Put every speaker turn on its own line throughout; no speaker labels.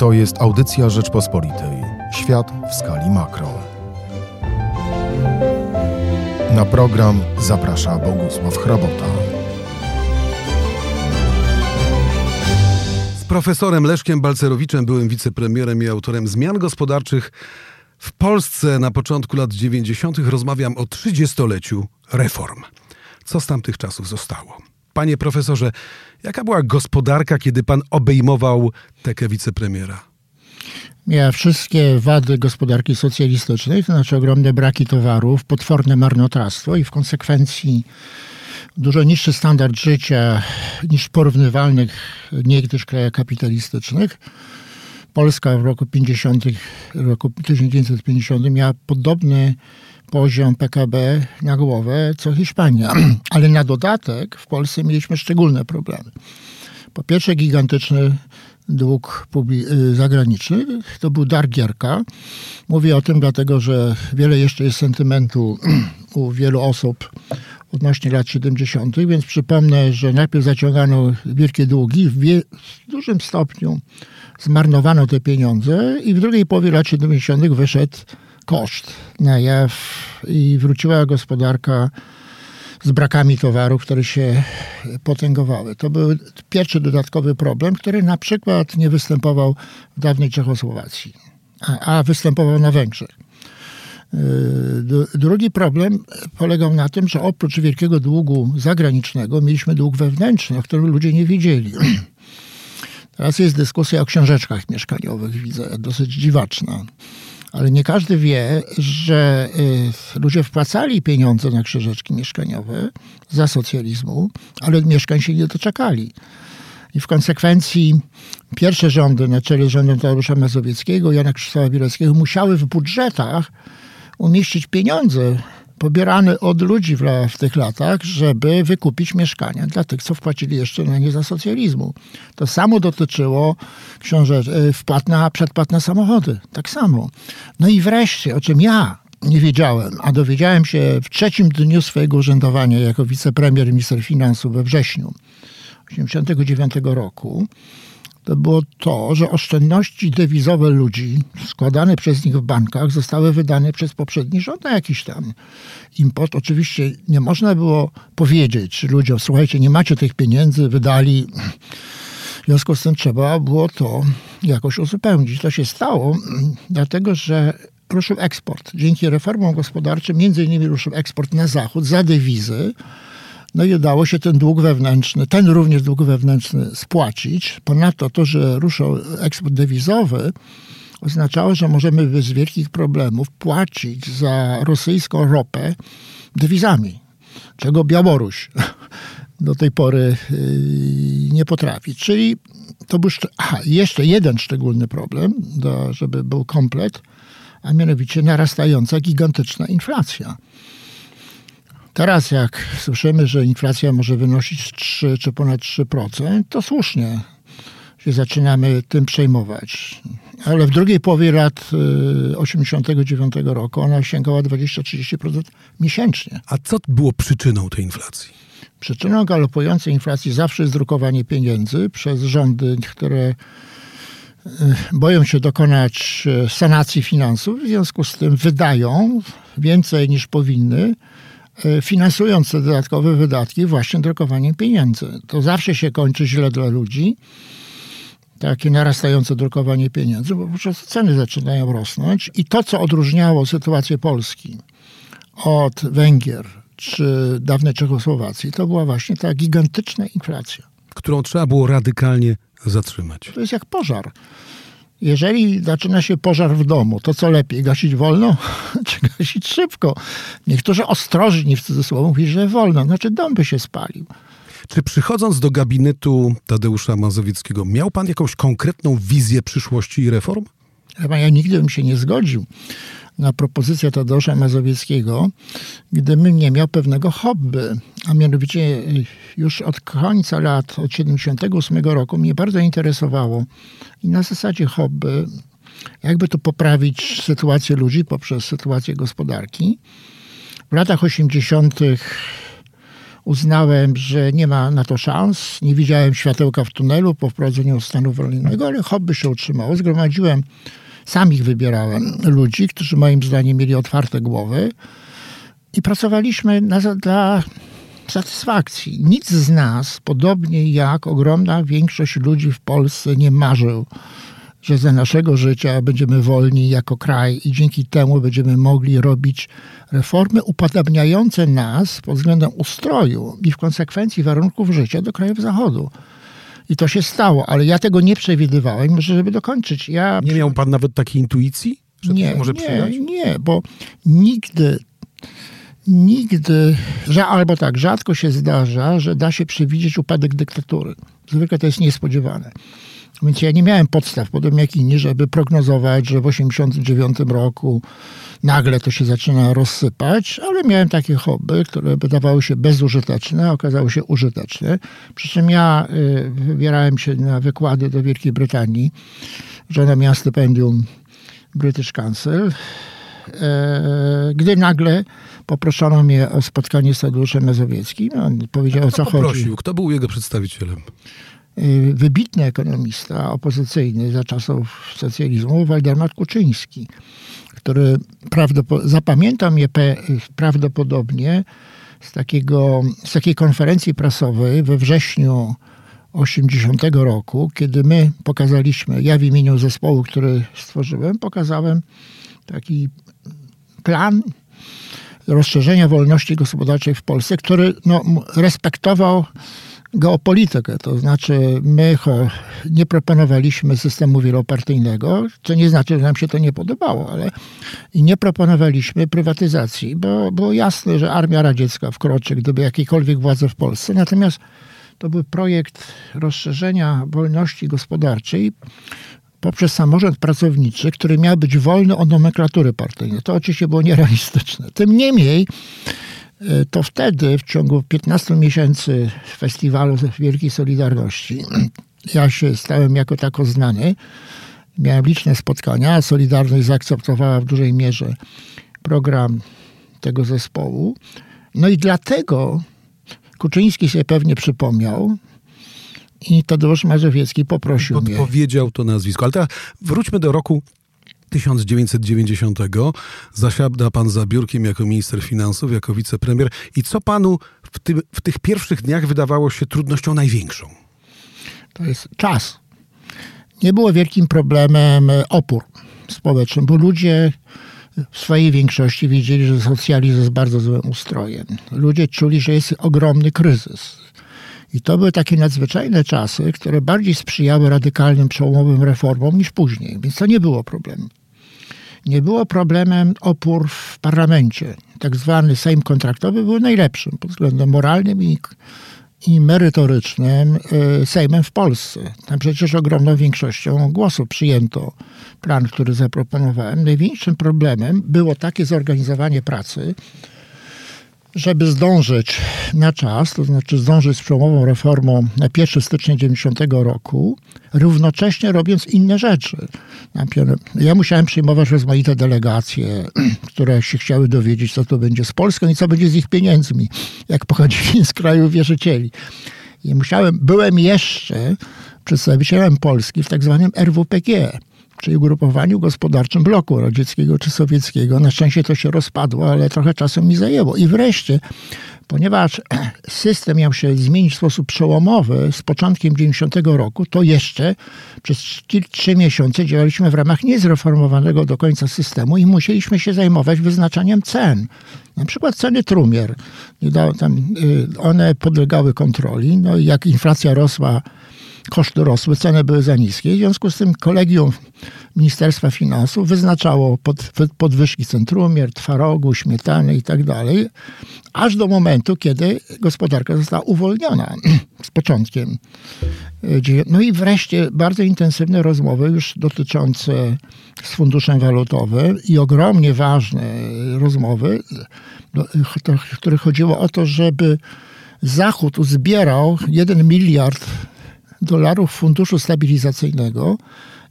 To jest audycja Rzeczpospolitej. Świat w skali makro. Na program zaprasza Bogusław Hrabota.
Z profesorem Leszkiem Balcerowiczem, byłym wicepremierem i autorem zmian gospodarczych w Polsce na początku lat 90. rozmawiam o 30-leciu reform. Co z tamtych czasów zostało? Panie profesorze, jaka była gospodarka, kiedy pan obejmował tekę wicepremiera?
Miała wszystkie wady gospodarki socjalistycznej, to znaczy ogromne braki towarów, potworne marnotrawstwo i w konsekwencji dużo niższy standard życia niż porównywalnych niegdyś krajach kapitalistycznych. Polska w roku 50, w roku 1950 miała podobny poziom PKB na głowę co Hiszpania. Ale na dodatek w Polsce mieliśmy szczególne problemy. Po pierwsze gigantyczny dług y, zagraniczny. To był dar Gierka. Mówię o tym dlatego, że wiele jeszcze jest sentymentu u wielu osób odnośnie lat 70., więc przypomnę, że najpierw zaciągano wielkie długi, w, wie, w dużym stopniu zmarnowano te pieniądze i w drugiej połowie lat 70. wyszedł koszt na jaw i wróciła gospodarka z brakami towarów, które się potęgowały. To był pierwszy dodatkowy problem, który na przykład nie występował w dawnej Czechosłowacji, a, a występował na Węgrzech. Yy, drugi problem polegał na tym, że oprócz wielkiego długu zagranicznego mieliśmy dług wewnętrzny, o którym ludzie nie wiedzieli. Teraz jest dyskusja o książeczkach mieszkaniowych, widzę, dosyć dziwaczna ale nie każdy wie, że y, ludzie wpłacali pieniądze na krzyżeczki mieszkaniowe za socjalizmu, ale mieszkań się nie doczekali. I w konsekwencji pierwsze rządy na czele rządu Tadeusza Mazowieckiego, Jana Krzysztofa Bieleckiego musiały w budżetach umieścić pieniądze pobierany od ludzi w, w, tych latach, żeby wykupić mieszkania dla tych, co wpłacili jeszcze na nie za socjalizmu. To samo dotyczyło książek, e, wpłat na, przedpłat na samochody. Tak samo. No i wreszcie, o czym ja nie wiedziałem, a dowiedziałem się w trzecim dniu swojego urzędowania jako wicepremier i minister finansów we wrześniu 1989 roku, to było to, że oszczędności dewizowe ludzi składane przez nich w bankach zostały wydane przez poprzedni rząd na jakiś tam import. Oczywiście nie można było powiedzieć ludziom, słuchajcie, nie macie tych pieniędzy, wydali. W związku z tym trzeba było to jakoś uzupełnić. To się stało, dlatego że ruszył eksport. Dzięki reformom gospodarczym, między innymi ruszył eksport na zachód za dewizy, no i udało się ten dług wewnętrzny, ten również dług wewnętrzny spłacić. Ponadto to, że ruszał eksport dewizowy, oznaczało, że możemy bez wielkich problemów płacić za rosyjską ropę dewizami, czego Białoruś do tej pory y, nie potrafi. Czyli to był aha, jeszcze jeden szczególny problem, do, żeby był komplet, a mianowicie narastająca gigantyczna inflacja. Teraz jak słyszymy, że inflacja może wynosić 3 czy ponad 3%, to słusznie się zaczynamy tym przejmować. Ale w drugiej połowie lat 89 y, roku ona sięgała 20-30% miesięcznie.
A co było przyczyną tej inflacji?
Przyczyną galopującej inflacji zawsze jest drukowanie pieniędzy przez rządy, które y, boją się dokonać y, sanacji finansów, w związku z tym wydają więcej niż powinny, finansując te dodatkowe wydatki właśnie drukowaniem pieniędzy. To zawsze się kończy źle dla ludzi, takie narastające drukowanie pieniędzy, bo po prostu ceny zaczynają rosnąć i to, co odróżniało sytuację Polski od Węgier czy dawnej Czechosłowacji, to była właśnie ta gigantyczna inflacja.
Którą trzeba było radykalnie zatrzymać.
To jest jak pożar. Jeżeli zaczyna się pożar w domu, to co lepiej, gasić wolno czy gasić szybko? Niektórzy ostrożni w cudzysłowie mówią, że wolno, znaczy dom by się spalił.
Czy przychodząc do gabinetu Tadeusza Mazowieckiego, miał pan jakąś konkretną wizję przyszłości i reform?
Ja nigdy bym się nie zgodził na propozycję Tadeusza Mazowieckiego, gdybym nie miał pewnego hobby. A mianowicie y, już od końca lat, od 78 roku mnie bardzo interesowało i na zasadzie hobby, jakby to poprawić sytuację ludzi poprzez sytuację gospodarki. W latach 80. uznałem, że nie ma na to szans. Nie widziałem światełka w tunelu po wprowadzeniu stanu wojennego, ale hobby się utrzymało. Zgromadziłem, sam ich wybierałem, ludzi, którzy moim zdaniem mieli otwarte głowy i pracowaliśmy na, dla satysfakcji. Nic z nas, podobnie jak ogromna większość ludzi w Polsce, nie marzył, że za naszego życia będziemy wolni jako kraj i dzięki temu będziemy mogli robić reformy upodabniające nas pod względem ustroju i w konsekwencji warunków życia do krajów Zachodu. I to się stało, ale ja tego nie przewidywałem, może żeby dokończyć. Ja
Nie miał pan nawet takiej intuicji? Że
nie,
może
nie, nie, bo nigdy, nigdy, że, albo tak, rzadko się zdarza, że da się przewidzieć upadek dyktatury. Zwykle to jest niespodziewane. Więc ja nie miałem podstaw, podobnie jak inni, żeby prognozować, że w 1989 roku nagle to się zaczyna rozsypać, ale miałem takie hobby, które wydawały się bezużyteczne, a okazały się użyteczne. Przy czym ja y, wybierałem się na wykłady do Wielkiej Brytanii. Żona miała stypendium British Council, e, gdy nagle poproszono mnie o spotkanie z Tadeuszem Mazowieckim. On powiedział, o co
Kto
chodzi.
poprosił? Kto był jego przedstawicielem?
Y, wybitny ekonomista opozycyjny za czasów socjalizmu, Waldemar Kuczyński, który mnie pe- prawdopodobnie z, takiego, z takiej konferencji prasowej we wrześniu 80 roku, kiedy my pokazaliśmy, ja w imieniu zespołu, który stworzyłem, pokazałem taki plan rozszerzenia wolności gospodarczej w Polsce, który no, respektował geopolitykę. To znaczy, my nie proponowaliśmy systemu wielopartyjnego, co nie znaczy, że nam się to nie podobało, ale nie proponowaliśmy prywatyzacji, bo było jasne, że armia radziecka wkroczy, gdyby jakiekolwiek władze w Polsce. Natomiast to był projekt rozszerzenia wolności gospodarczej poprzez samorząd pracowniczy, który miał być wolny od nomenklatury partyjnej. To oczywiście było nierealistyczne. Tym niemniej, to wtedy, w ciągu 15 miesięcy festiwalu Wielkiej Solidarności, ja się stałem jako tako znany. Miałem liczne spotkania. Solidarność zaakceptowała w dużej mierze program tego zespołu. No i dlatego Kuczyński sobie pewnie przypomniał i Tadeusz Mazowiecki poprosił mnie.
Podpowiedział to nazwisko. Ale teraz wróćmy do roku 1990. Zasiada pan za biurkiem jako minister finansów, jako wicepremier. I co panu w, w tych pierwszych dniach wydawało się trudnością największą?
To jest czas. Nie było wielkim problemem e, opór społeczny, bo ludzie w swojej większości wiedzieli, że socjalizm jest bardzo złym ustrojem. Ludzie czuli, że jest ogromny kryzys. I to były takie nadzwyczajne czasy, które bardziej sprzyjały radykalnym, przełomowym reformom niż później, więc to nie było problemem. Nie było problemem opór w parlamencie. Tak zwany Sejm kontraktowy był najlepszym pod względem moralnym i, i merytorycznym y, Sejmem w Polsce. Tam przecież ogromną większością głosów przyjęto plan, który zaproponowałem. Największym problemem było takie zorganizowanie pracy, żeby zdążyć na czas, to znaczy zdążyć z przełomową reformą na 1 stycznia 90 roku, równocześnie robiąc inne rzeczy. Ja musiałem przyjmować rozmaite delegacje, które się chciały dowiedzieć, co to będzie z Polską i co będzie z ich pieniędzmi, jak pochodzili z kraju wierzycieli. I musiałem, byłem jeszcze przedstawicielem Polski w tak zwanym RWPG, czyli ugrupowaniu gospodarczym bloku radzieckiego czy sowieckiego. Na szczęście to się rozpadło, ale trochę czasu mi zajęło. I wreszcie, ponieważ system miał się zmienić w sposób przełomowy z początkiem 90 roku, to jeszcze przez kil- trzy miesiące działaliśmy w ramach niezreformowanego do końca systemu i musieliśmy się zajmować wyznaczaniem cen. Na przykład ceny trumier. Y, one podlegały kontroli. No i jak inflacja rosła, koszty rosły, ceny były za niskie. W związku z tym kolegium Ministerstwa Finansów wyznaczało pod, podwyżki cen trumier, twarogu, śmietany i tak aż do momentu, kiedy gospodarka została uwolniona z początkiem. y, No i wreszcie bardzo intensywne rozmowy już dotyczące z funduszem walutowym i ogromnie ważne rozmowy, do- to- w których chodziło o to, żeby Zachód uzbierał 1 miliard dolarów funduszu stabilizacyjnego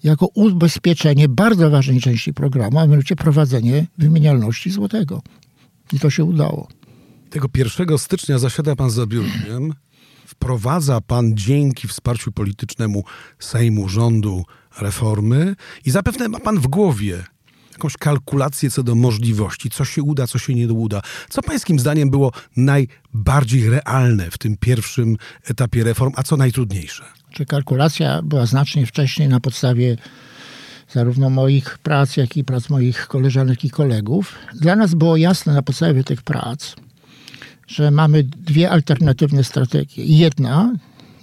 jako ubezpieczenie bardzo ważnej części programu, a mianowicie prowadzenie wymienialności złotego. I to się udało.
Tego 1 stycznia zasiada pan za biurkiem. Wprowadza pan dzięki wsparciu politycznemu Sejmu, rządu reformy i zapewne ma pan w głowie jakąś kalkulację co do możliwości, co się uda, co się nie uda. Co pańskim zdaniem było najbardziej realne w tym pierwszym etapie reform, a co najtrudniejsze?
Czy kalkulacja była znacznie wcześniej na podstawie zarówno moich prac, jak i prac moich koleżanek i kolegów. Dla nas było jasne na podstawie tych prac, że mamy dwie alternatywne strategie. Jedna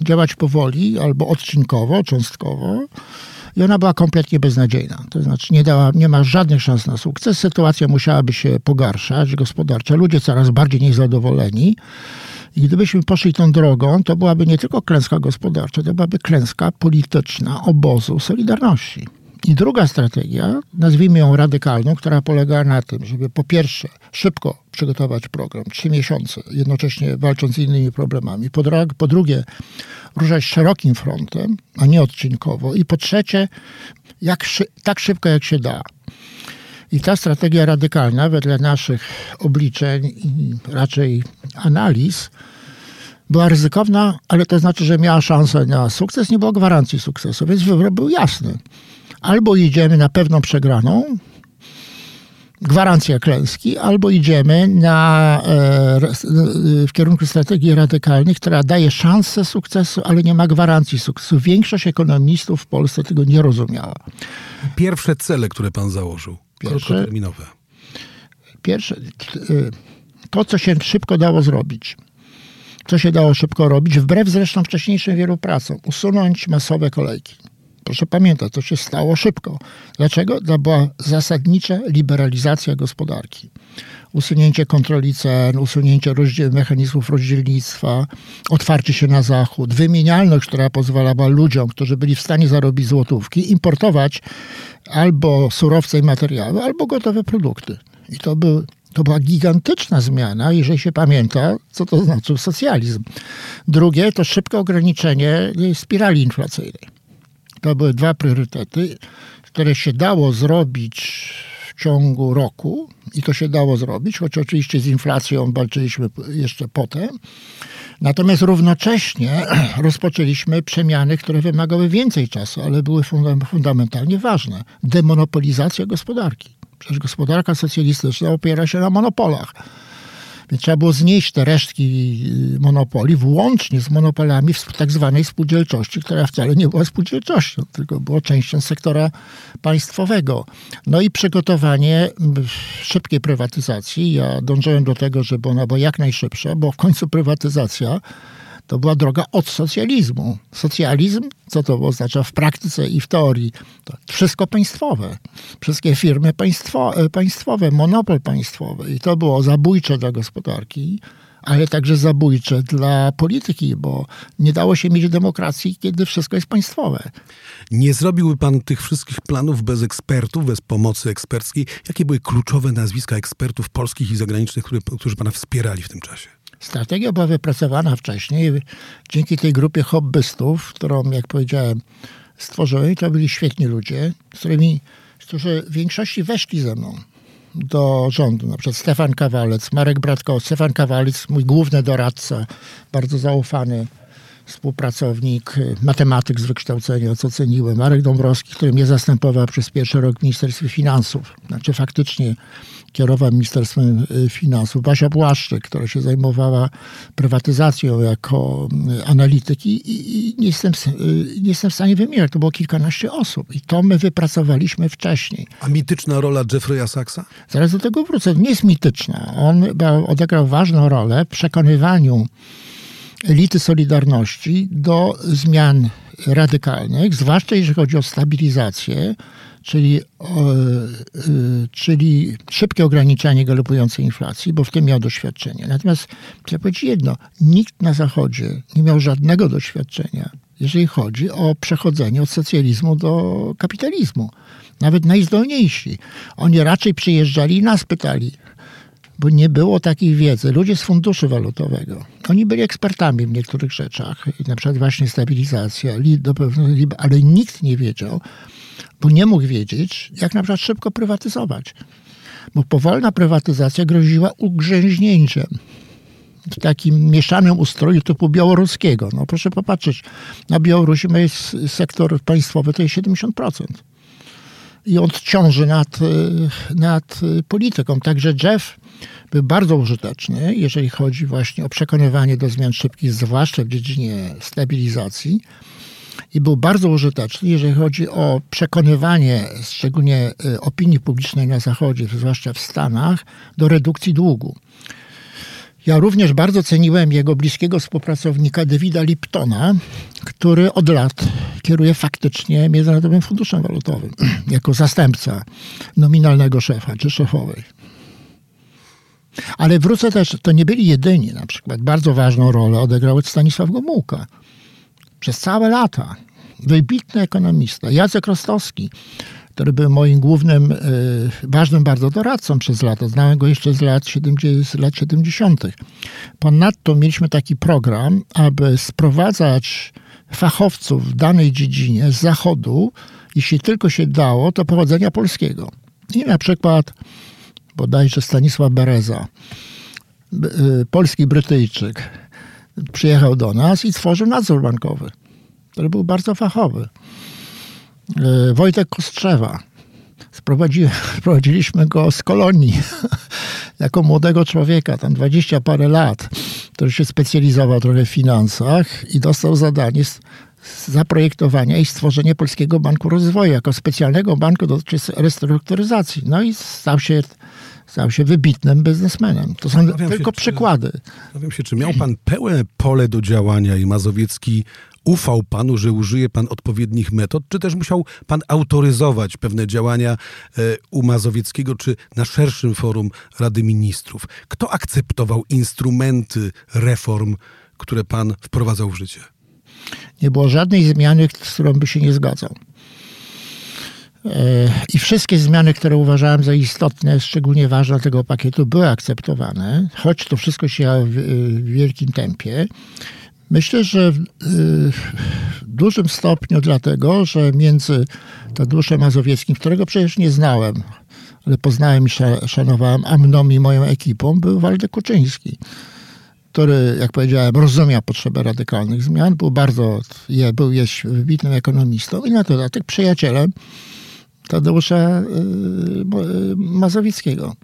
działać powoli albo odcinkowo, cząstkowo, i ona była kompletnie beznadziejna. To znaczy nie, dała, nie ma żadnych szans na sukces. Sytuacja musiałaby się pogarszać gospodarcza. Ludzie coraz bardziej niezadowoleni. I gdybyśmy poszli tą drogą, to byłaby nie tylko klęska gospodarcza, to byłaby klęska polityczna obozu Solidarności. I druga strategia, nazwijmy ją radykalną, która polega na tym, żeby po pierwsze szybko przygotować program, trzy miesiące, jednocześnie walcząc z innymi problemami. Po, po drugie, ruszać szerokim frontem, a nie odcinkowo. I po trzecie, jak, tak szybko jak się da. I ta strategia radykalna, wedle naszych obliczeń i raczej analiz, była ryzykowna, ale to znaczy, że miała szansę na sukces, nie było gwarancji sukcesu, więc wybór był jasny. Albo idziemy na pewną przegraną, gwarancja klęski, albo idziemy na, e, w kierunku strategii radykalnej, która daje szansę sukcesu, ale nie ma gwarancji sukcesu. Większość ekonomistów w Polsce tego nie rozumiała.
Pierwsze cele, które pan założył, pierwsze, krótkoterminowe.
Pierwsze, e, to, co się szybko dało zrobić. Co się dało szybko robić, wbrew zresztą wcześniejszym wielu pracom. Usunąć masowe kolejki Proszę pamiętać, to się stało szybko. Dlaczego? To była zasadnicza liberalizacja gospodarki. Usunięcie kontroli cen, usunięcie rozdziel, mechanizmów rozdzielnictwa, otwarcie się na zachód, wymienialność, która pozwalała ludziom, którzy byli w stanie zarobić złotówki, importować albo surowce i materiały, albo gotowe produkty. I to, był, to była gigantyczna zmiana, jeżeli się pamięta, co to znaczy socjalizm. Drugie to szybkie ograniczenie spirali inflacyjnej. To były dwa priorytety, które się dało zrobić w ciągu roku i to się dało zrobić, choć oczywiście z inflacją walczyliśmy jeszcze potem. Natomiast równocześnie rozpoczęliśmy przemiany, które wymagały więcej czasu, ale były fundamentalnie ważne. Demonopolizacja gospodarki. Przecież gospodarka socjalistyczna opiera się na monopolach. Więc trzeba było znieść te resztki y, monopoli, włącznie z monopolami w tak zwanej spółdzielczości, która wcale nie była spółdzielczością, tylko była częścią sektora państwowego. No i przygotowanie szybkiej prywatyzacji. Ja dążyłem do tego, żeby ona była jak najszybsza, bo w końcu prywatyzacja to była droga od socjalizmu. Socjalizm, co to oznacza w praktyce i w teorii? To wszystko państwowe. Wszystkie firmy państwo, e, państwowe, monopol państwowy. I to było zabójcze dla gospodarki, ale także zabójcze dla polityki, bo nie dało się mieć demokracji, kiedy wszystko jest państwowe.
Nie zrobiłby pan tych wszystkich planów bez ekspertów, bez pomocy eksperckiej? Jakie były kluczowe nazwiska ekspertów polskich i zagranicznych, które, którzy pana wspierali w tym czasie?
Strategia była wypracowana wcześniej dzięki tej grupie hobbystów, którą, jak powiedziałem, stworzyłem. To byli świetni ludzie, z którymi, którzy w większości weszli ze mną do rządu. Na przykład Stefan Kawalec, Marek Bratko, Stefan Kawalec, mój główny doradca, bardzo zaufany współpracownik, matematyk z wykształcenia, co ceniłem. Marek Dąbrowski, który mnie zastępował przez pierwszy rok w Ministerstwie Finansów. Znaczy faktycznie kierował Ministerstwem y, Finansów. Basia Błaszczyk, która się zajmowała prywatyzacją jako y, analityk i, i, nie, jestem, y, nie jestem w stanie wymienić. To było kilkanaście osób i to my wypracowaliśmy wcześniej.
A mityczna rola Jeffrey'a Sachsa?
Zaraz do tego wrócę. Nie jest mityczna. On odegrał ważną rolę w przekonywaniu elity Solidarności do zmian radykalnych, zwłaszcza jeżeli chodzi o stabilizację, czyli, czyli szybkie ograniczanie galopującej inflacji, bo w tym miał doświadczenie. Natomiast chcę powiedzieć jedno, nikt na Zachodzie nie miał żadnego doświadczenia, jeżeli chodzi o przechodzenie od socjalizmu do kapitalizmu. Nawet najzdolniejsi. Oni raczej przyjeżdżali i nas pytali, bo nie było takiej wiedzy. Ludzie z funduszu walutowego, oni byli ekspertami w niektórych rzeczach, na przykład właśnie stabilizacja, ale nikt nie wiedział, bo nie mógł wiedzieć, jak na przykład szybko prywatyzować. Bo powolna prywatyzacja groziła ugrzęźnięciem. w takim mieszanym ustroju typu białoruskiego. No proszę popatrzeć, na Białorusi jest sektor państwowy to jest 70%. I on ciąży nad, nad polityką. Także Jeff był bardzo użyteczny, jeżeli chodzi właśnie o przekonywanie do zmian szybkich, zwłaszcza w dziedzinie stabilizacji. I był bardzo użyteczny, jeżeli chodzi o przekonywanie, szczególnie y, opinii publicznej na Zachodzie, zwłaszcza w Stanach, do redukcji długu. Ja również bardzo ceniłem jego bliskiego współpracownika Davida Liptona, który od lat kieruje faktycznie Międzynarodowym Funduszem Walutowym jako zastępca nominalnego szefa czy szefowej. Ale wrócę też, to nie byli jedyni. Na przykład bardzo ważną rolę odegrał Stanisław Gomułka. Przez całe lata. Wybitny ekonomista. Jacek Rostowski, który był moim głównym, y, ważnym bardzo doradcą przez lata. Znałem go jeszcze z lat, 70, z lat 70. Ponadto mieliśmy taki program, aby sprowadzać fachowców w danej dziedzinie z zachodu, jeśli tylko się dało, to pochodzenia polskiego. I na przykład bodajże Stanisław Bereza, y, polski Brytyjczyk, przyjechał do nas i tworzył nadzór bankowy, który był bardzo fachowy. Y, Wojtek Kostrzewa. Sprowadzi, sprowadziliśmy go z kolonii jako młodego człowieka, tam dwadzieścia parę lat, który się specjalizował trochę w finansach i dostał zadanie zaprojektowania i stworzenia Polskiego Banku Rozwoju jako specjalnego banku dotyczącego restrukturyzacji. No i stał się stał się wybitnym biznesmenem. To są tylko się, przykłady.
Zastanawiam się, czy miał pan pełne pole do działania i Mazowiecki ufał panu, że użyje pan odpowiednich metod, czy też musiał pan autoryzować pewne działania e, u Mazowieckiego, czy na szerszym forum Rady Ministrów? Kto akceptował instrumenty reform, które pan wprowadzał w życie?
Nie było żadnej zmiany, z którą by się nie zgadzał. E, I wszystkie zmiany, które uważałem za istotne, szczególnie ważne tego pakietu, były akceptowane, choć to wszystko się w wielkim tempie. Myślę, że w dużym stopniu dlatego, że między Tadeuszem Mazowieckim, którego przecież nie znałem, ale poznałem i szanowałem, a mną i moją ekipą, był Waldek Kuczyński który, jak powiedziałem, rozumiał potrzebę radykalnych zmian, był bardzo, był jest wybitnym ekonomistą i na dodatek przyjacielem Tadeusza y, y, Mazowieckiego.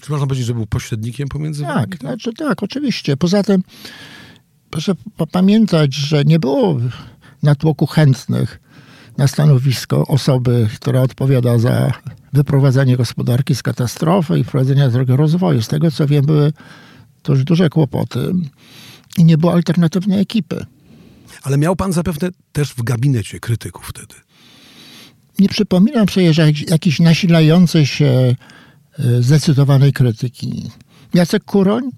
Czy można powiedzieć, że był pośrednikiem pomiędzy
tak, wami? Znaczy, tak, oczywiście. Poza tym proszę pamiętać, że nie było na tłoku chętnych na stanowisko osoby, która odpowiada za wyprowadzenie gospodarki z katastrofy i wprowadzenie drogi rozwoju. Z tego co wiem, były już duże kłopoty i nie było alternatywnej ekipy.
Ale miał pan zapewne też w gabinecie krytyków wtedy
nie przypominam sobie, że jakiejś nasilającej się e, zdecydowanej krytyki. Jacek Kuroń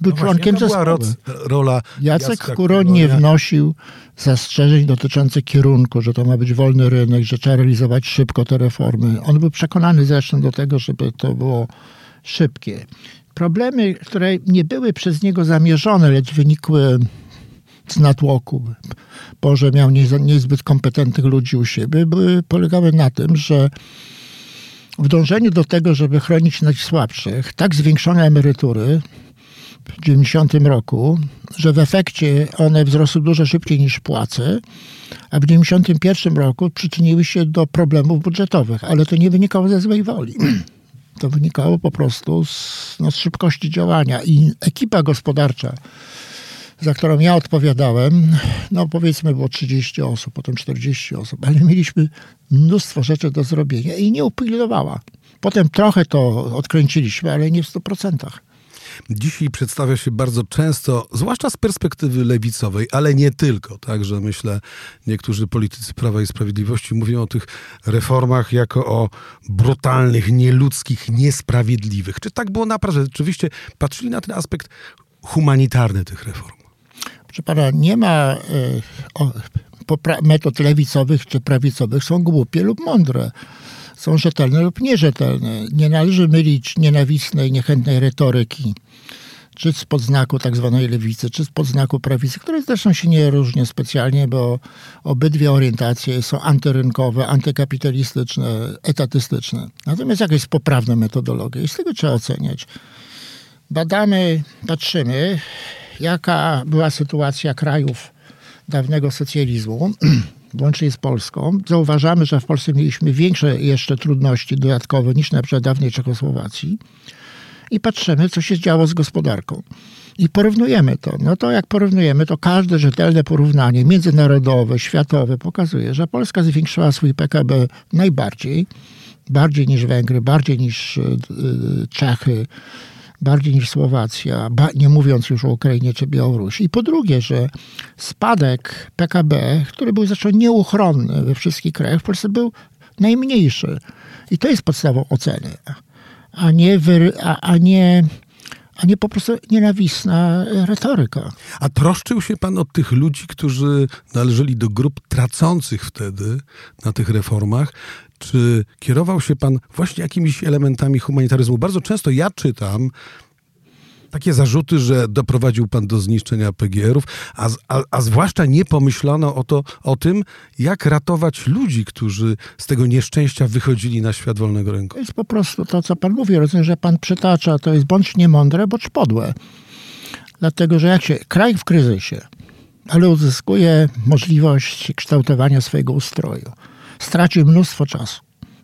był no członkiem właśnie, zespołu.
rola
Jacek Jacka Kuroń nie wnosił zastrzeżeń dotyczących kierunku, że to ma być wolny rynek, że trzeba realizować szybko te reformy. On był przekonany zresztą do tego, żeby to było szybkie. Problemy, które nie były przez niego zamierzone, lecz wynikły natłoku, bo że miał niezbyt kompetentnych ludzi u siebie, były, polegały na tym, że w dążeniu do tego, żeby chronić najsłabszych, tak zwiększone emerytury w 90 roku, że w efekcie one wzrosły dużo szybciej niż płace, a w 91 roku przyczyniły się do problemów budżetowych, ale to nie wynikało ze złej woli. To wynikało po prostu z, no, z szybkości działania i ekipa gospodarcza za którą ja odpowiadałem, no powiedzmy było 30 osób, potem 40 osób, ale mieliśmy mnóstwo rzeczy do zrobienia i nie upilnowała. Potem trochę to odkręciliśmy, ale nie w 100%.
Dzisiaj przedstawia się bardzo często, zwłaszcza z perspektywy lewicowej, ale nie tylko. Także myślę, niektórzy politycy Prawa i Sprawiedliwości mówią o tych reformach jako o brutalnych, nieludzkich, niesprawiedliwych. Czy tak było naprawdę? Rzeczywiście patrzyli na ten aspekt humanitarny tych reform?
Proszę pana, nie ma e, metod lewicowych czy prawicowych, są głupie lub mądre. Są rzetelne lub nierzetelne. Nie należy mylić nienawistnej, niechętnej retoryki, czy spod znaku tak zwanej lewicy, czy spod znaku prawicy, które zresztą się nie różnią specjalnie, bo obydwie orientacje są antyrynkowe, antykapitalistyczne, etatystyczne. Natomiast jaka jest poprawna metodologia i z tego trzeba oceniać. badamy, patrzymy, jaka była sytuacja krajów dawnego socjalizmu, łącznie z Polską. Zauważamy, że w Polsce mieliśmy większe jeszcze trudności dodatkowe niż na przykład dawnej Czechosłowacji. I patrzymy, co się działo z gospodarką. I porównujemy to. No to jak porównujemy, to każde rzetelne porównanie międzynarodowe, światowe pokazuje, że Polska zwiększyła swój PKB najbardziej, bardziej niż Węgry, bardziej niż y, y, Czechy, bardziej niż Słowacja, nie mówiąc już o Ukrainie czy Białorusi. I po drugie, że spadek PKB, który był zresztą nieuchronny we wszystkich krajach, w Polsce był najmniejszy. I to jest podstawą oceny, a nie, wy, a, a nie a nie po prostu nienawistna retoryka.
A troszczył się pan o tych ludzi, którzy należeli do grup tracących wtedy na tych reformach? Czy kierował się pan właśnie jakimiś elementami humanitaryzmu? Bardzo często ja czytam takie zarzuty, że doprowadził pan do zniszczenia PGR-ów, a, a, a, zwłaszcza nie pomyślano o, to, o tym, jak ratować ludzi, którzy z tego nieszczęścia wychodzili na świat wolnego rynku.
To jest po prostu to, co pan mówi. Rozumiem, że pan przytacza, to jest bądź niemądre, bądź podłe. Dlatego, że jak się kraj w kryzysie, ale uzyskuje możliwość kształtowania swojego ustroju, stracił mnóstwo czasu.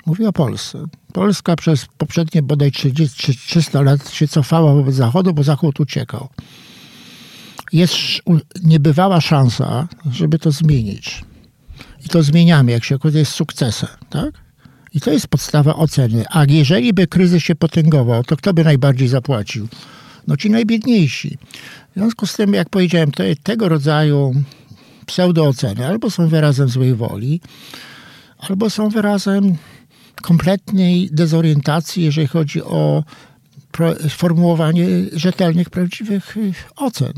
Mówię o Polsce. Polska przez poprzednie bodaj 30, 300 lat się cofała wobec Zachodu, bo Zachód uciekał. Jest niebywała szansa, żeby to zmienić. I to zmieniamy, jak się okazuje, z sukcesem. Tak? I to jest podstawa oceny. A jeżeli by kryzys się potęgował, to kto by najbardziej zapłacił? No ci najbiedniejsi. W związku z tym, jak powiedziałem, to tego rodzaju pseudooceny albo są wyrazem złej woli, albo są wyrazem kompletnej dezorientacji, jeżeli chodzi o formułowanie rzetelnych, prawdziwych y, ocen.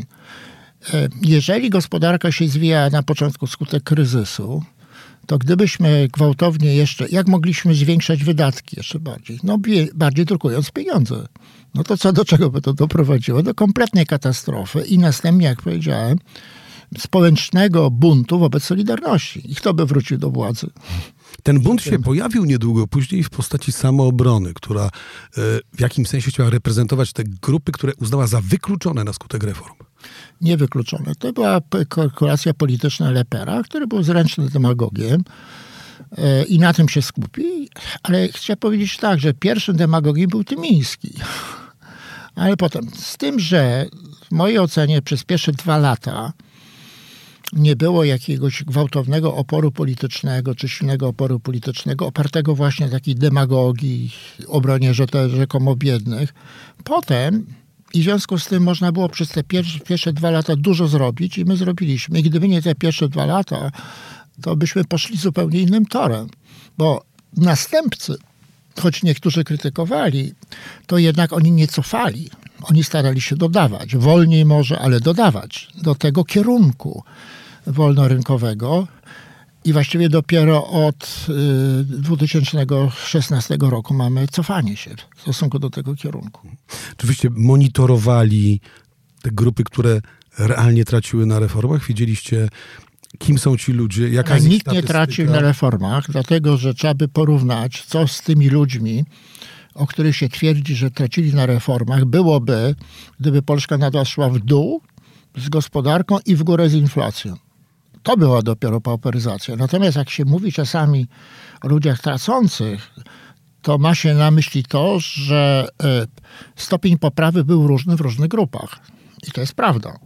E, jeżeli gospodarka się zwija na początku skutek kryzysu, to gdybyśmy gwałtownie jeszcze, jak mogliśmy zwiększać wydatki jeszcze bardziej? No bardziej drukując pieniądze. No to co, do czego by to doprowadziło? Do kompletnej katastrofy i następnie, jak powiedziałem, społecznego buntu wobec Solidarności. I kto by wrócił do władzy?
Ten bunt się pojawił niedługo później w postaci samoobrony, która e, w jakimś sensie chciała reprezentować te grupy, które uznała za wykluczone na skutek reform.
Niewykluczone. To była kalkulacja polityczna Lepera, który był zręcznym demagogiem e, i na tym się skupi. Ale chcę powiedzieć tak, że pierwszym demagogiem był Tymiński. Ale potem, z tym, że w mojej ocenie przez pierwsze dwa lata nie było jakiegoś gwałtownego oporu politycznego czy silnego oporu politycznego opartego właśnie na takiej demagogii, obronie rzekomo biednych. Potem i w związku z tym można było przez te pierwsze, pierwsze dwa lata dużo zrobić i my zrobiliśmy. I gdyby nie te pierwsze dwa lata, to byśmy poszli zupełnie innym torem. Bo następcy, choć niektórzy krytykowali, to jednak oni nie cofali. Oni starali się dodawać, wolniej może, ale dodawać do tego kierunku wolnorynkowego. I właściwie dopiero od 2016 y, roku mamy cofanie się w stosunku do tego kierunku.
Oczywiście monitorowali te grupy, które realnie traciły na reformach? Widzieliście, kim są ci ludzie? Jaka
jest Nikt nie tracił na reformach, dlatego że trzeba by porównać, co z tymi ludźmi, o których się twierdzi, że tracili na reformach, byłoby, gdyby Polska nadal szła w dół z gospodarką i w górę z inflacją. To była dopiero pauperyzacja. Natomiast jak się mówi czasami o ludziach tracących, to ma się na myśli to, że e, stopień poprawy był różny w różnych grupach. I to jest prawda.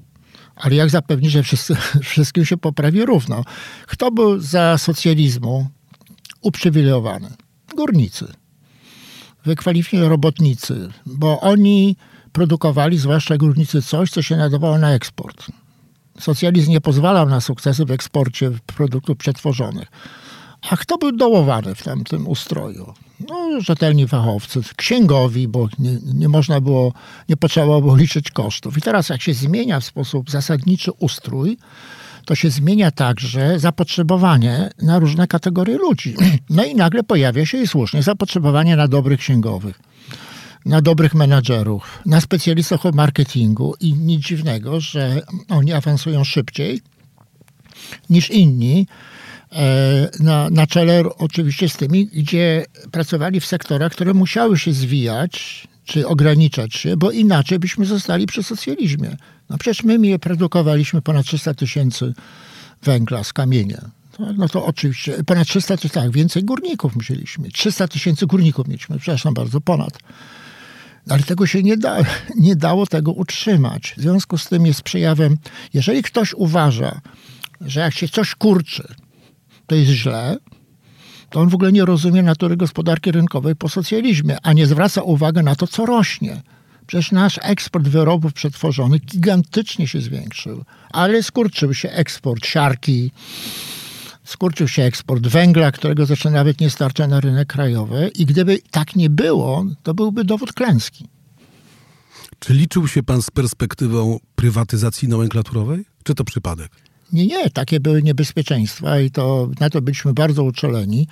Ale jak zapewnić, że wszyscy, wszystkim się poprawi równo? Kto był za socjalizmu uprzywilejowany? Górnicy. Wykwalifikowani robotnicy, bo oni produkowali, zwłaszcza górnicy, coś, co się nadawało na eksport. Socjalizm nie pozwalał na sukcesy w eksporcie produktów przetworzonych. A kto był dołowany w tamtym ustroju? No, rzetelni fachowcy, księgowi, bo nie, nie można było, nie potrzeba było liczyć kosztów. I teraz jak się zmienia w sposób zasadniczy ustrój, to się zmienia także zapotrzebowanie na różne kategorie ludzi. No i nagle pojawia się i słusznie zapotrzebowanie na dobrych księgowych na dobrych menadżerów, na specjalistów od marketingu i nic dziwnego, że oni awansują szybciej niż inni. E, na, na czele oczywiście z tymi, gdzie pracowali w sektorach, które musiały się zwijać, czy ograniczać się, bo inaczej byśmy zostali przy socjalizmie. No przecież my produkowaliśmy ponad 300 tysięcy węgla z kamienia. Tak, no to oczywiście, ponad 300 to tak, więcej górników musieliśmy. 300 tysięcy górników mieliśmy, przepraszam bardzo, ponad. Ale tego się nie, da, nie dało tego utrzymać. W związku z tym jest przejawem, jeżeli ktoś uważa, że jak się coś kurczy, to jest źle, to on w ogóle nie rozumie natury gospodarki rynkowej po socjalizmie, a nie zwraca uwagi na to, co rośnie. Przecież nasz eksport wyrobów przetworzonych gigantycznie się zwiększył, ale skurczył się eksport siarki, skurczył się eksport węgla, którego zresztą nawet nie starcza na rynek krajowy i gdyby tak nie było, to byłby dowód klęski.
Czy liczył się pan z perspektywą prywatyzacji nomenklaturowej? Czy to przypadek?
Nie, nie, takie były niebezpieczeństwa i to, na to byliśmy bardzo uczuleni.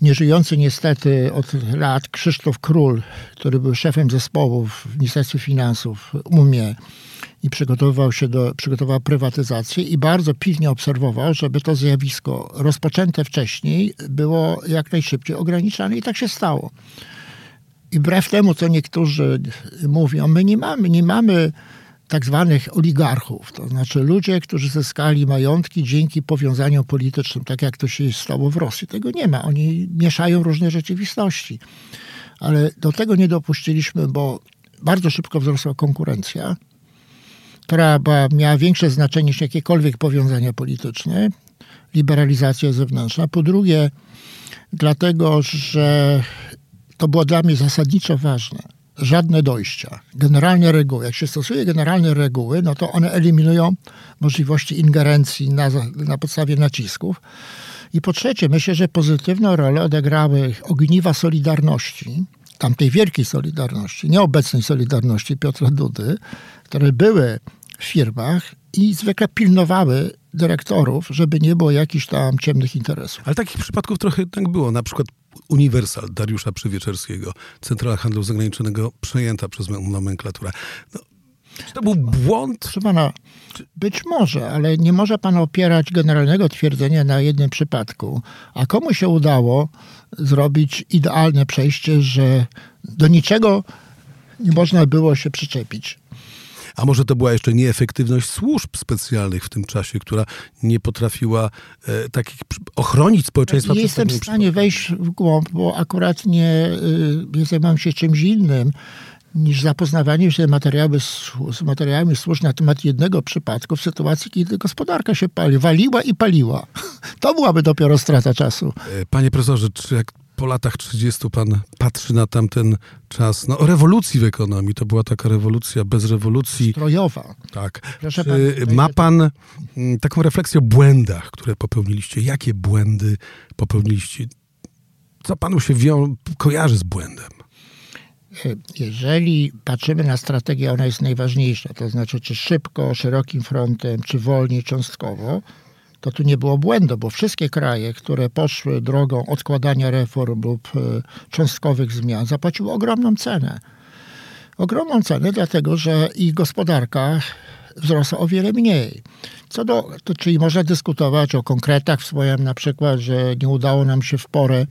Nieżyjący niestety od lat Krzysztof Król, który był szefem zespołu w Ministerstwie Finansów, umie i przygotowywał się do, przygotował prywatyzację i bardzo pilnie obserwował, żeby to zjawisko rozpoczęte wcześniej było jak najszybciej ograniczane i tak się stało. I wbrew temu, co niektórzy mówią, my nie mamy, nie mamy tak zwanych oligarchów, to znaczy ludzie, którzy zyskali majątki dzięki powiązaniom politycznym, tak jak to się stało w Rosji. Tego nie ma. Oni mieszają różne rzeczywistości. Ale do tego nie dopuściliśmy, bo bardzo szybko wzrosła konkurencja, która miała większe znaczenie niż jakiekolwiek powiązania polityczne, liberalizacja zewnętrzna. Po drugie, dlatego, że to było dla mnie zasadniczo ważne żadne dojścia. Generalne reguły. Jak się stosuje generalne reguły, no to one eliminują możliwości ingerencji na, na podstawie nacisków. I po trzecie, myślę, że pozytywną rolę odegrały ogniwa Solidarności, tamtej wielkiej Solidarności, nieobecnej Solidarności Piotra Dudy, które były w firmach i zwykle pilnowały dyrektorów, żeby nie było jakichś tam ciemnych interesów.
Ale takich przypadków trochę jednak było. Na przykład Uniwersal Dariusza Przywieczerskiego, Centrala Handlu Zagranicznego przejęta przez nomenklaturę. No, czy to był błąd?
Proszę pana, być może, ale nie może pan opierać generalnego twierdzenia na jednym przypadku. A komu się udało zrobić idealne przejście, że do niczego nie można było się przyczepić?
A może to była jeszcze nieefektywność służb specjalnych w tym czasie, która nie potrafiła e, takich ochronić społeczeństwa
Nie jestem w stanie wejść w głąb, bo akurat nie, y, zajmowałem się czymś innym niż zapoznawanie się materiały, z materiałami służb na temat jednego przypadku w sytuacji, kiedy gospodarka się pali, waliła i paliła. To byłaby dopiero strata czasu.
E, panie profesorze, czy jak po latach 30 pan patrzy na tamten czas, no rewolucji w ekonomii, to była taka rewolucja bez rewolucji.
Strojowa.
Tak. Proszę Czy pan, ma pan mm, taką refleksję o błędach, które popełniliście? Jakie błędy popełniliście? Co panu się wią, kojarzy z błędem?
Jeżeli patrzymy na strategię, ona jest najważniejsza, to znaczy czy szybko, szerokim frontem, czy wolniej, cząstkowo, to tu nie było błędu, bo wszystkie kraje, które poszły drogą odkładania reform lub e, cząstkowych zmian, zapłaciły ogromną cenę. Ogromną cenę, dlatego że ich gospodarka wzrosła o wiele mniej. Co do, to, czyli można dyskutować o konkretach. Wspomniałem na przykład, że nie udało nam się w porę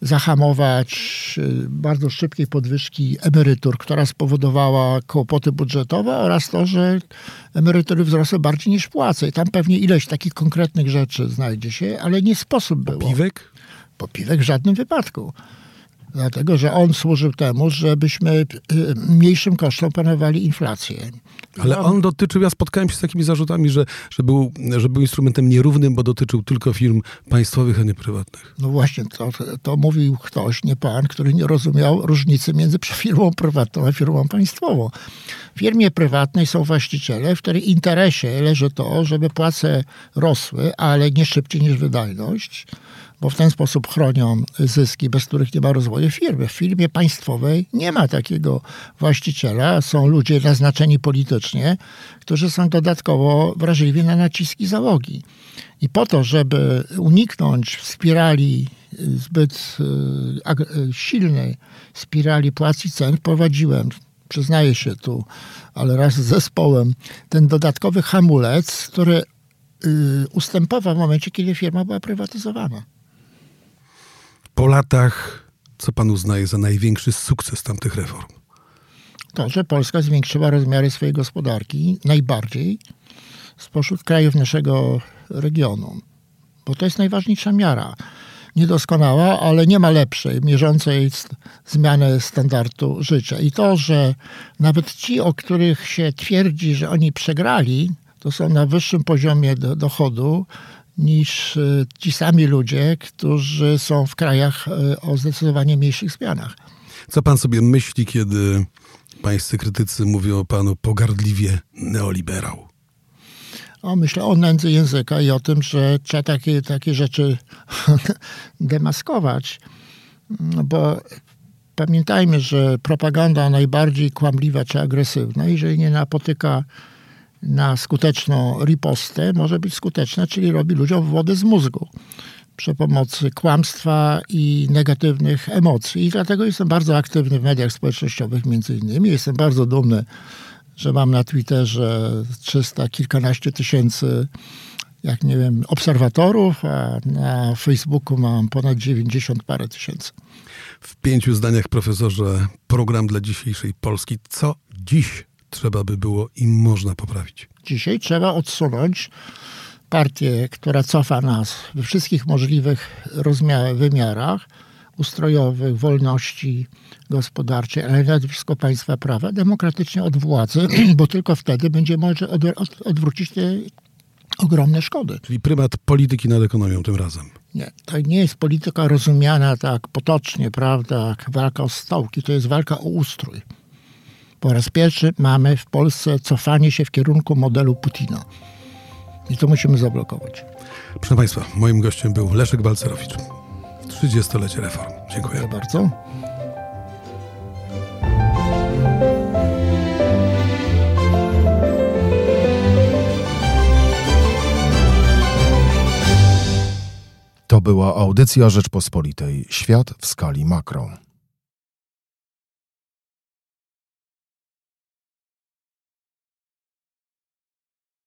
zahamować y, bardzo szybkiej podwyżki emerytur, która spowodowała kłopoty budżetowe oraz to, że emerytury wzrosły bardziej niż płace. I tam pewnie ileś takich konkretnych rzeczy znajdzie się, ale nie sposób było.
Popiwek?
Popiwek w żadnym wypadku. Dlatego, że on służył temu, żebyśmy y, mniejszym kosztem panowali inflację.
Ale no. on dotyczył, ja spotkałem się z takimi zarzutami, że, że, był, że był instrumentem nierównym, bo dotyczył tylko firm państwowych, a nie prywatnych.
No właśnie, to, to mówił ktoś, nie pan, który nie rozumiał różnicy między firmą prywatną a firmą państwową. W firmie prywatnej są właściciele, w której interesie leży to, żeby płace rosły, ale nie szybciej niż wydajność bo w ten sposób chronią zyski, bez których nie ma rozwoju firmy. W firmie państwowej nie ma takiego właściciela. Są ludzie naznaczeni politycznie, którzy są dodatkowo wrażliwi na naciski załogi. I po to, żeby uniknąć spirali zbyt e, e, silnej spirali płac i cen, prowadziłem przyznaję się tu, ale raz z zespołem, ten dodatkowy hamulec, który e, ustępował w momencie, kiedy firma była prywatyzowana
po latach, co pan uznaje za największy sukces tamtych reform?
To, że Polska zwiększyła rozmiary swojej gospodarki najbardziej spośród krajów naszego regionu. Bo to jest najważniejsza miara. Niedoskonała, ale nie ma lepszej, mierzącej zmianę standardu życia. I to, że nawet ci, o których się twierdzi, że oni przegrali, to są na wyższym poziomie do, dochodu niż y, ci sami ludzie, którzy są w krajach y, o zdecydowanie mniejszych zmianach.
Co pan sobie myśli, kiedy pańscy krytycy mówią o panu pogardliwie neoliberał?
O, myślę o nędzy języka i o tym, że trzeba takie, takie rzeczy demaskować. No bo pamiętajmy, że propaganda najbardziej kłamliwa czy agresywna, jeżeli nie napotyka na skuteczną ripostę, może być skuteczna, czyli robi ludziom wodę z mózgu przy pomocy kłamstwa i negatywnych emocji. I dlatego jestem bardzo aktywny w mediach społecznościowych między innymi. Jestem bardzo dumny, że mam na Twitterze 300 kilkanaście tysięcy, jak nie wiem, obserwatorów, a na Facebooku mam ponad 90 parę tysięcy.
W pięciu zdaniach, profesorze, program dla dzisiejszej Polski. Co dziś trzeba by było i można poprawić?
Dzisiaj trzeba odsunąć partię, która cofa nas we wszystkich możliwych wymiarach ustrojowych, wolności gospodarczej, ale nade wszystko państwa prawa, demokratycznie od władzy, bo tylko wtedy będzie może od, od, odwrócić te ogromne szkody.
Czyli prymat polityki nad ekonomią tym razem.
Nie, to nie jest polityka rozumiana tak potocznie, prawda, jak walka o stołki, to jest walka o ustrój. Po raz pierwszy mamy w Polsce cofanie się w kierunku modelu Putina. I to musimy zablokować.
Proszę Państwa, moim gościem był Leszek Balcerowicz. 30-lecie reform. Dziękuję.
Dziękuję bardzo.
To była audycja Rzeczpospolitej. Świat w skali makro.